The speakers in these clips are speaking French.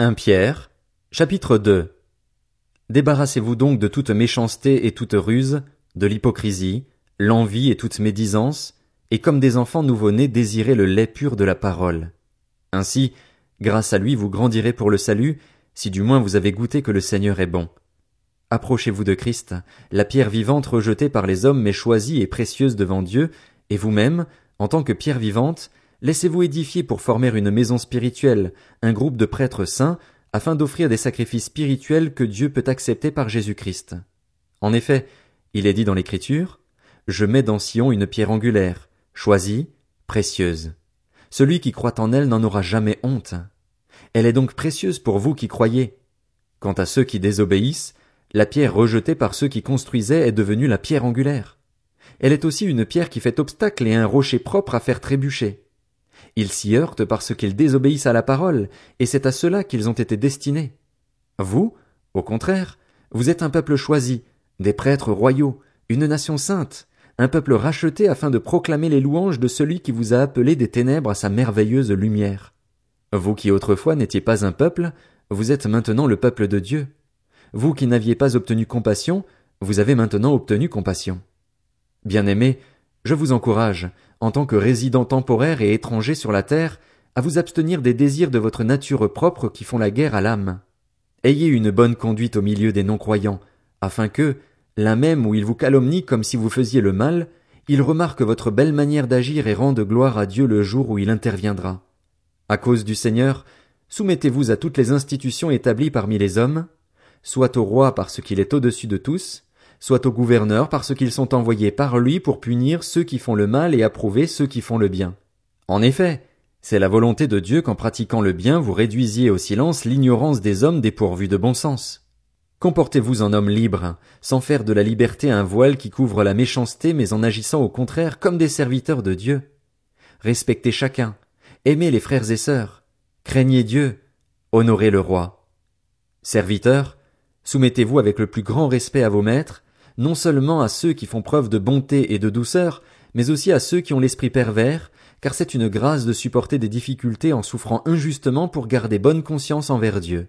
1 Pierre, chapitre 2 Débarrassez-vous donc de toute méchanceté et toute ruse, de l'hypocrisie, l'envie et toute médisance, et comme des enfants nouveau-nés désirez le lait pur de la parole. Ainsi, grâce à lui vous grandirez pour le salut, si du moins vous avez goûté que le Seigneur est bon. Approchez-vous de Christ, la pierre vivante rejetée par les hommes mais choisie et précieuse devant Dieu, et vous-même, en tant que pierre vivante, laissez-vous édifier pour former une maison spirituelle, un groupe de prêtres saints, afin d'offrir des sacrifices spirituels que Dieu peut accepter par Jésus-Christ. En effet, il est dit dans l'Écriture, Je mets dans Sion une pierre angulaire, choisie, précieuse. Celui qui croit en elle n'en aura jamais honte. Elle est donc précieuse pour vous qui croyez. Quant à ceux qui désobéissent, la pierre rejetée par ceux qui construisaient est devenue la pierre angulaire. Elle est aussi une pierre qui fait obstacle et un rocher propre à faire trébucher. Ils s'y heurtent parce qu'ils désobéissent à la parole, et c'est à cela qu'ils ont été destinés. Vous, au contraire, vous êtes un peuple choisi, des prêtres royaux, une nation sainte, un peuple racheté afin de proclamer les louanges de celui qui vous a appelé des ténèbres à sa merveilleuse lumière. Vous qui autrefois n'étiez pas un peuple, vous êtes maintenant le peuple de Dieu. Vous qui n'aviez pas obtenu compassion, vous avez maintenant obtenu compassion. Bien-aimés, je vous encourage, en tant que résident temporaire et étranger sur la terre, à vous abstenir des désirs de votre nature propre qui font la guerre à l'âme. Ayez une bonne conduite au milieu des non-croyants, afin que, là même où ils vous calomnient comme si vous faisiez le mal, ils remarquent votre belle manière d'agir et rendent gloire à Dieu le jour où il interviendra. À cause du Seigneur, soumettez-vous à toutes les institutions établies parmi les hommes, soit au roi parce qu'il est au-dessus de tous, soit au gouverneur parce qu'ils sont envoyés par lui pour punir ceux qui font le mal et approuver ceux qui font le bien. En effet, c'est la volonté de Dieu qu'en pratiquant le bien vous réduisiez au silence l'ignorance des hommes dépourvus de bon sens. Comportez-vous en homme libre, sans faire de la liberté un voile qui couvre la méchanceté, mais en agissant au contraire comme des serviteurs de Dieu. Respectez chacun, aimez les frères et sœurs, craignez Dieu, honorez le roi. Serviteurs, soumettez-vous avec le plus grand respect à vos maîtres, non seulement à ceux qui font preuve de bonté et de douceur, mais aussi à ceux qui ont l'esprit pervers, car c'est une grâce de supporter des difficultés en souffrant injustement pour garder bonne conscience envers Dieu.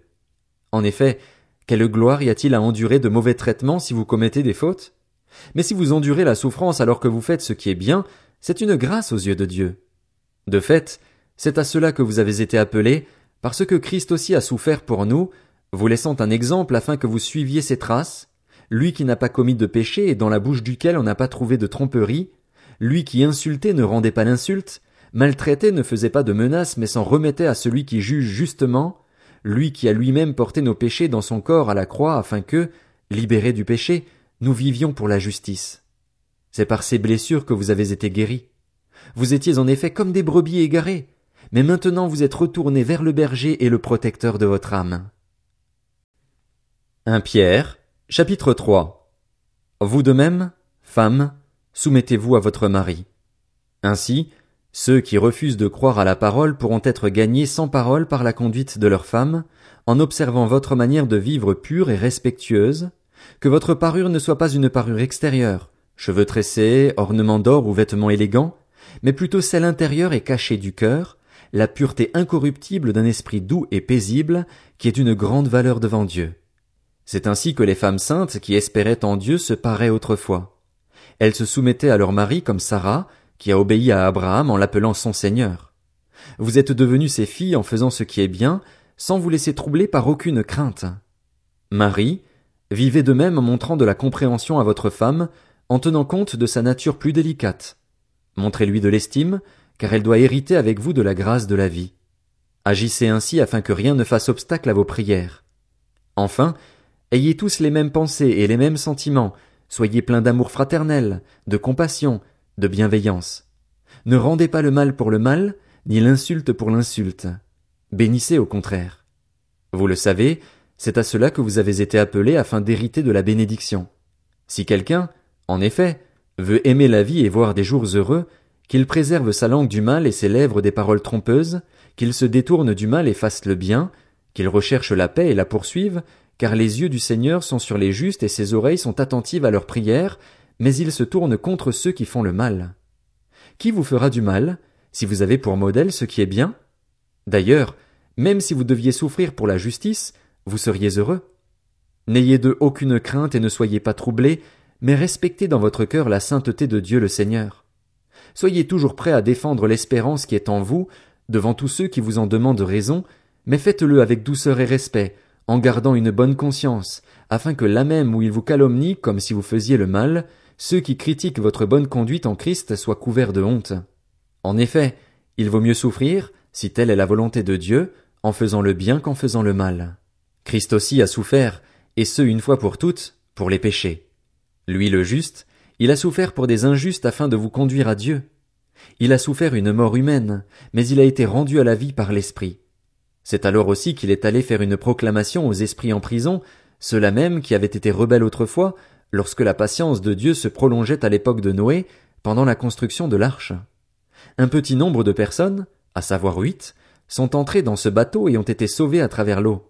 En effet, quelle gloire y a-t-il à endurer de mauvais traitements si vous commettez des fautes? Mais si vous endurez la souffrance alors que vous faites ce qui est bien, c'est une grâce aux yeux de Dieu. De fait, c'est à cela que vous avez été appelés, parce que Christ aussi a souffert pour nous, vous laissant un exemple afin que vous suiviez ses traces, lui qui n'a pas commis de péché et dans la bouche duquel on n'a pas trouvé de tromperie, lui qui insultait ne rendait pas l'insulte, maltraitait ne faisait pas de menaces mais s'en remettait à celui qui juge justement, lui qui a lui-même porté nos péchés dans son corps à la croix afin que, libérés du péché, nous vivions pour la justice. C'est par ces blessures que vous avez été guéris. Vous étiez en effet comme des brebis égarées, mais maintenant vous êtes retournés vers le berger et le protecteur de votre âme. Un Pierre, Chapitre 3 Vous de même, femmes, soumettez-vous à votre mari. Ainsi, ceux qui refusent de croire à la parole pourront être gagnés sans parole par la conduite de leurs femmes, en observant votre manière de vivre pure et respectueuse, que votre parure ne soit pas une parure extérieure, cheveux tressés, ornements d'or ou vêtements élégants, mais plutôt celle intérieure et cachée du cœur, la pureté incorruptible d'un esprit doux et paisible, qui est une grande valeur devant Dieu. C'est ainsi que les femmes saintes qui espéraient en Dieu se paraient autrefois. Elles se soumettaient à leur mari comme Sarah, qui a obéi à Abraham en l'appelant son Seigneur. Vous êtes devenus ses filles en faisant ce qui est bien, sans vous laisser troubler par aucune crainte. Marie, vivez de même en montrant de la compréhension à votre femme, en tenant compte de sa nature plus délicate. Montrez-lui de l'estime, car elle doit hériter avec vous de la grâce de la vie. Agissez ainsi afin que rien ne fasse obstacle à vos prières. Enfin, Ayez tous les mêmes pensées et les mêmes sentiments, soyez pleins d'amour fraternel, de compassion, de bienveillance. Ne rendez pas le mal pour le mal, ni l'insulte pour l'insulte. Bénissez au contraire. Vous le savez, c'est à cela que vous avez été appelés afin d'hériter de la bénédiction. Si quelqu'un, en effet, veut aimer la vie et voir des jours heureux, qu'il préserve sa langue du mal et ses lèvres des paroles trompeuses, qu'il se détourne du mal et fasse le bien, qu'il recherche la paix et la poursuive, car les yeux du Seigneur sont sur les justes et ses oreilles sont attentives à leurs prières, mais il se tourne contre ceux qui font le mal. Qui vous fera du mal, si vous avez pour modèle ce qui est bien? D'ailleurs, Même si vous deviez souffrir pour la justice, vous seriez heureux. N'ayez d'eux aucune crainte et ne soyez pas troublés, mais respectez dans votre cœur la sainteté de Dieu le Seigneur. Soyez toujours prêts à défendre l'espérance qui est en vous, devant tous ceux qui vous en demandent raison, mais faites-le avec douceur et respect, en gardant une bonne conscience, afin que là même où ils vous calomnient comme si vous faisiez le mal, ceux qui critiquent votre bonne conduite en Christ soient couverts de honte. En effet, il vaut mieux souffrir, si telle est la volonté de Dieu, en faisant le bien qu'en faisant le mal. Christ aussi a souffert, et ce une fois pour toutes, pour les péchés. Lui le juste, il a souffert pour des injustes afin de vous conduire à Dieu. Il a souffert une mort humaine, mais il a été rendu à la vie par l'Esprit. C'est alors aussi qu'il est allé faire une proclamation aux esprits en prison, ceux-là même qui avaient été rebelles autrefois, lorsque la patience de Dieu se prolongeait à l'époque de Noé, pendant la construction de l'arche. Un petit nombre de personnes, à savoir huit, sont entrés dans ce bateau et ont été sauvés à travers l'eau.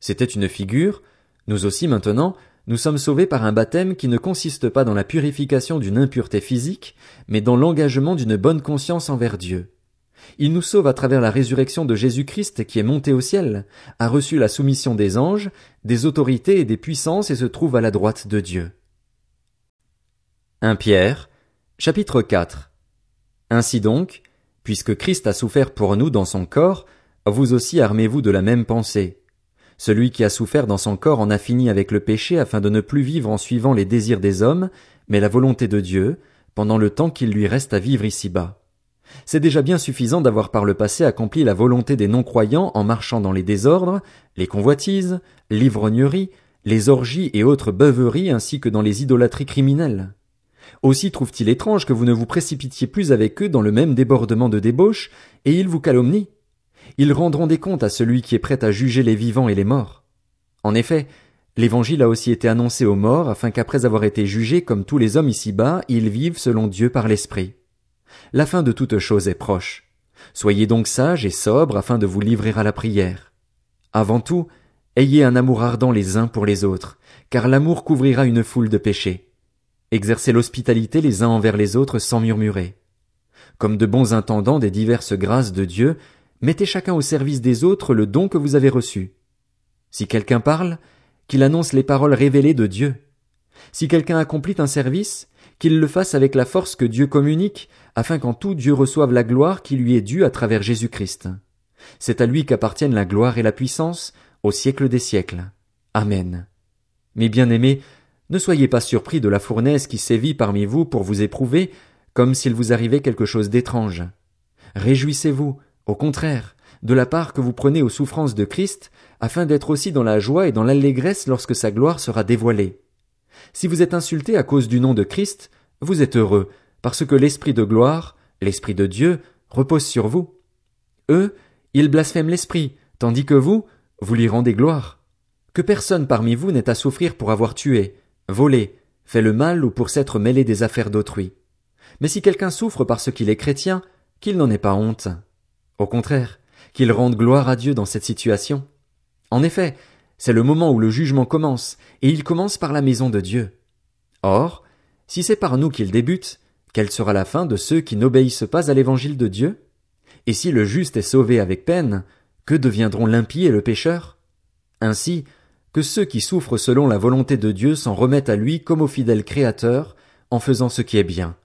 C'était une figure, nous aussi maintenant, nous sommes sauvés par un baptême qui ne consiste pas dans la purification d'une impureté physique, mais dans l'engagement d'une bonne conscience envers Dieu. Il nous sauve à travers la résurrection de Jésus-Christ qui est monté au ciel, a reçu la soumission des anges, des autorités et des puissances et se trouve à la droite de Dieu. 1 Pierre, chapitre 4 Ainsi donc, puisque Christ a souffert pour nous dans son corps, vous aussi armez-vous de la même pensée. Celui qui a souffert dans son corps en a fini avec le péché afin de ne plus vivre en suivant les désirs des hommes, mais la volonté de Dieu, pendant le temps qu'il lui reste à vivre ici-bas. C'est déjà bien suffisant d'avoir par le passé accompli la volonté des non-croyants en marchant dans les désordres, les convoitises, l'ivrognerie, les orgies et autres beuveries ainsi que dans les idolâtries criminelles. Aussi trouve-t-il étrange que vous ne vous précipitiez plus avec eux dans le même débordement de débauche, et ils vous calomnient. Ils rendront des comptes à celui qui est prêt à juger les vivants et les morts. En effet, l'évangile a aussi été annoncé aux morts afin qu'après avoir été jugés comme tous les hommes ici-bas, ils vivent selon Dieu par l'Esprit. La fin de toute chose est proche. Soyez donc sages et sobres afin de vous livrer à la prière. Avant tout, ayez un amour ardent les uns pour les autres, car l'amour couvrira une foule de péchés. Exercez l'hospitalité les uns envers les autres sans murmurer. Comme de bons intendants des diverses grâces de Dieu, mettez chacun au service des autres le don que vous avez reçu. Si quelqu'un parle, qu'il annonce les paroles révélées de Dieu. Si quelqu'un accomplit un service, qu'il le fasse avec la force que Dieu communique, afin qu'en tout Dieu reçoive la gloire qui lui est due à travers Jésus-Christ. C'est à lui qu'appartiennent la gloire et la puissance, au siècle des siècles. Amen. Mes bien-aimés, ne soyez pas surpris de la fournaise qui sévit parmi vous pour vous éprouver, comme s'il vous arrivait quelque chose d'étrange. Réjouissez-vous, au contraire, de la part que vous prenez aux souffrances de Christ, afin d'être aussi dans la joie et dans l'allégresse lorsque sa gloire sera dévoilée. Si vous êtes insulté à cause du nom de Christ, vous êtes heureux, parce que l'Esprit de gloire, l'Esprit de Dieu, repose sur vous. Eux, ils blasphèment l'Esprit, tandis que vous, vous lui rendez gloire. Que personne parmi vous n'ait à souffrir pour avoir tué, volé, fait le mal ou pour s'être mêlé des affaires d'autrui. Mais si quelqu'un souffre parce qu'il est chrétien, qu'il n'en ait pas honte. Au contraire, qu'il rende gloire à Dieu dans cette situation. En effet, c'est le moment où le jugement commence, et il commence par la maison de Dieu. Or, si c'est par nous qu'il débute, quelle sera la fin de ceux qui n'obéissent pas à l'évangile de Dieu? Et si le juste est sauvé avec peine, que deviendront l'impie et le pécheur? Ainsi, que ceux qui souffrent selon la volonté de Dieu s'en remettent à lui comme au fidèle Créateur, en faisant ce qui est bien.